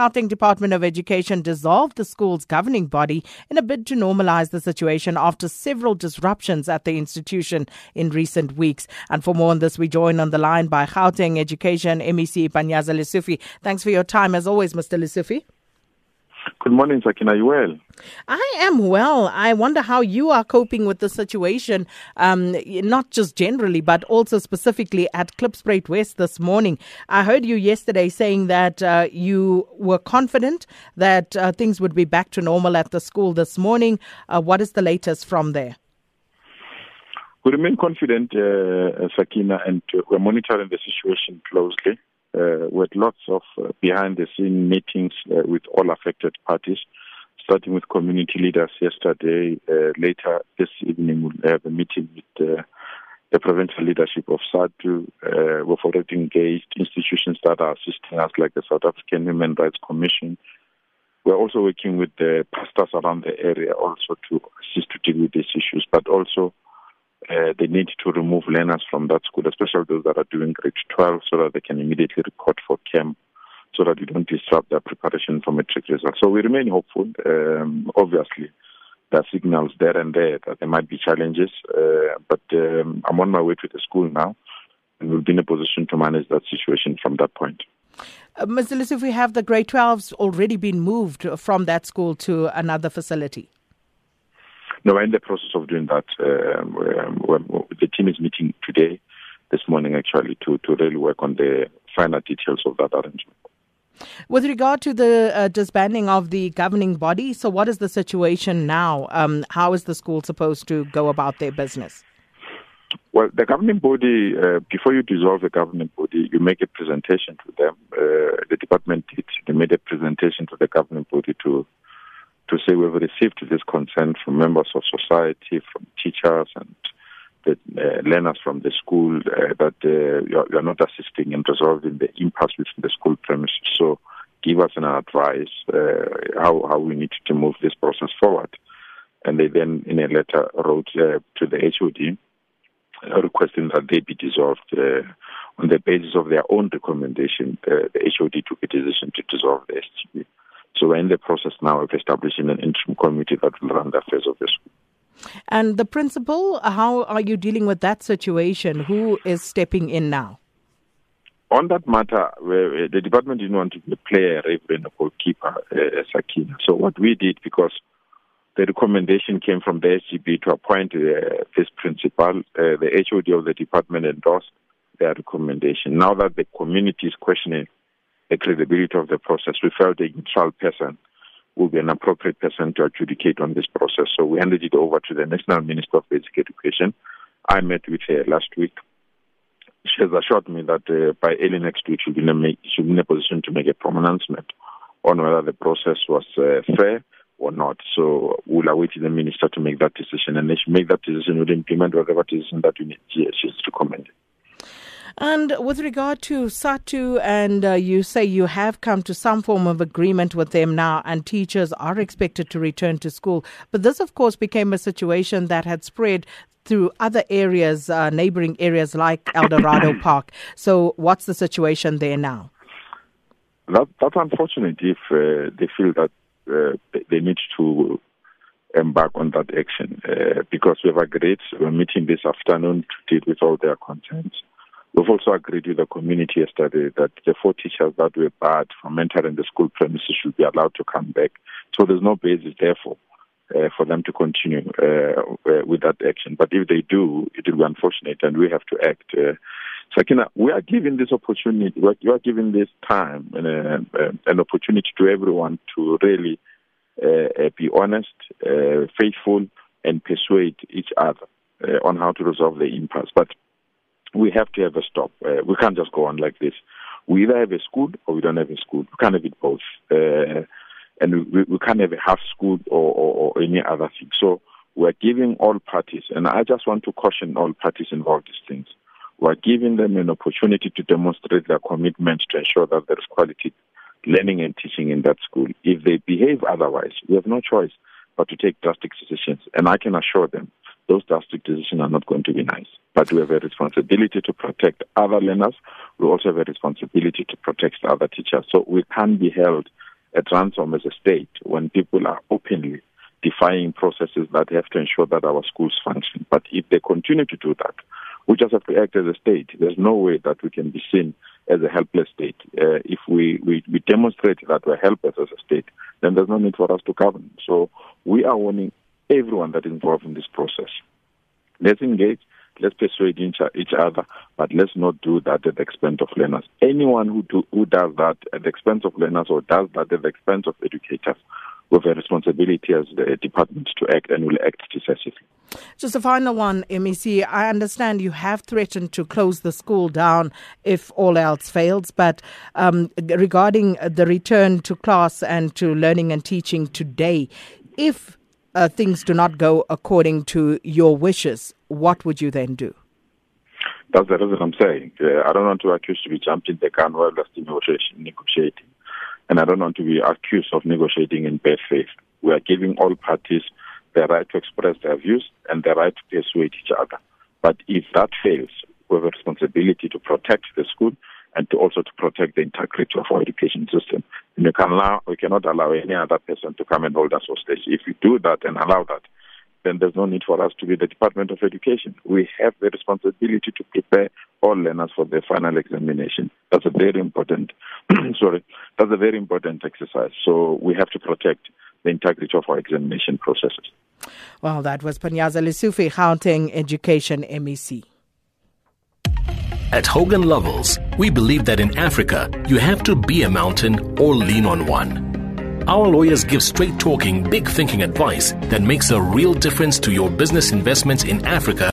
Gauteng Department of Education dissolved the school's governing body in a bid to normalize the situation after several disruptions at the institution in recent weeks. And for more on this, we join on the line by Gauteng Education MEC Panyaza Lesufi. Thanks for your time, as always, Mr. Lesufi. Good morning, Sakina. Are you well? I am well. I wonder how you are coping with the situation, um, not just generally, but also specifically at Klipspruit West this morning. I heard you yesterday saying that uh, you were confident that uh, things would be back to normal at the school this morning. Uh, what is the latest from there? We remain confident, uh, Sakina, and we're monitoring the situation closely uh, with lots of uh, behind the scene meetings uh, with all affected parties, starting with community leaders yesterday. Uh, later this evening, we'll have a meeting with uh, the provincial leadership of SADTU. Uh, we've already engaged institutions that are assisting us, like the South African Human Rights Commission. We're also working with the pastors around the area also to assist to deal with these issues, but also uh, they need to remove learners from that school, especially those that are doing grade 12, so that they can immediately report for camp, so that we don't disrupt their preparation for matric results. So we remain hopeful. Um, obviously, there are signals there and there that there might be challenges, uh, but um, I'm on my way to the school now, and we'll be in a position to manage that situation from that point. Uh, Mr. Lesufi, we have the grade 12s already been moved from that school to another facility? No, we're in the process of doing that. Um, um, the team is meeting today, this morning actually, to, to really work on the final details of that arrangement. With regard to the uh, disbanding of the governing body, so what is the situation now? Um, how is the school supposed to go about their business? Well, the governing body, uh, before you dissolve the governing body, you make a presentation to them. Uh, the department did. They made a presentation to the governing body to to say we've received this consent from members of society, from teachers and the uh, learners from the school uh, that uh, you're, you're, not assisting in resolving the impasse within the school premises. So give us an advice uh, how, how we need to move this process forward. And they then, in a letter, wrote uh, to the HOD uh, requesting that they be dissolved. on the basis of their own recommendation, the HOD took a decision to dissolve the SGB. So we're in the process now of establishing an interim committee that will run the affairs of the school. And the principal, how are you dealing with that situation? Who is stepping in now? On that matter, the department didn't want to play a reverend goalkeeper, uh, Sakina. So what we did, because the recommendation came from the SGB to appoint uh, this principal, uh, the HOD of the department endorsed their recommendation. Now that the community is questioning the credibility of the process. We felt a neutral person would be an appropriate person to adjudicate on this process. So we handed it over to the National Minister of Basic Education. I met with her last week. She has assured me that uh, by early next week she'll be, make, she'll be in a position to make a pronouncement on whether the process was uh, fair or not. So we'll await the minister to make that decision, and if she make that decision, we'll implement whatever decision that need, she's recommended. And with regard to SADTU, and uh, you say you have come to some form of agreement with them now, and teachers are expected to return to school. But this, of course, became a situation that had spread through other areas, uh, neighboring areas like Eldorado Park. So, what's the situation there now? That, that's unfortunate if uh, they feel that uh, they need to embark on that action uh, because we've agreed, we're meeting this afternoon to deal with all their concerns. We've also agreed with the community yesterday that the four teachers that were barred from entering the school premises should be allowed to come back. So there's no basis, therefore, uh, for them to continue uh, uh, with that action. But if they do, it will be unfortunate, and we have to act. Uh, Sakina, we are giving this opportunity, you are giving this time and uh, uh, an opportunity to everyone to really be honest, faithful, and persuade each other on how to resolve the impasse. But we have to have a stop. Uh, we can't just go on like this. We either have a school or we don't have a school. We can't have it both. Uh, and we, we can't have a half school or, or, or any other thing. So we're giving all parties, and I just want to caution all parties involved in these things. We're giving them an opportunity to demonstrate their commitment to ensure that there is quality learning and teaching in that school. If they behave otherwise, we have no choice but to take drastic decisions. And I can assure them those drastic decisions are not going to be nice. But we have a responsibility to protect other learners. We also have a responsibility to protect other teachers. So we can't be held a ransom as a state when people are openly defying processes that have to ensure that our schools function. But if they continue to do that, we just have to act as a state. There's no way that we can be seen as a helpless state. Uh, if we, we, we demonstrate that we're helpless as a state, then there's no need for us to govern. So we are warning everyone that is involved in this process. Let's engage, let's persuade each other, but let's not do that at the expense of learners. Anyone who, do, who does that at the expense of learners or does that at the expense of educators we have a responsibility as the department to act and will act decisively. Just a final one, MEC. I understand you have threatened to close the school down if all else fails, but um, regarding the return to class and to learning and teaching today, if uh, things do not go according to your wishes, what would you then do? That's the reason I'm saying. Uh, I don't want to accuse to be jumping the gun while we're still negotiating. And I don't want to be accused of negotiating in bad faith. We are giving all parties the right to express their views and the right to persuade each other. But if that fails, we have a responsibility to protect the school and to also to protect the integrity of our education system. And we, can allow, we cannot allow any other person to come and hold us hostage. If we do that and allow that, then there's no need for us to be the Department of Education. We have the responsibility to prepare all learners for their final examination. That's a very important, sorry, that's a very important exercise. So we have to protect the integrity of our examination processes. Well, that was Panyaza Lesufi, Gauteng Education MEC. At Hogan Lovells, we believe that in Africa, you have to be a mountain or lean on one. Our lawyers give straight talking, big thinking advice that makes a real difference to your business investments in Africa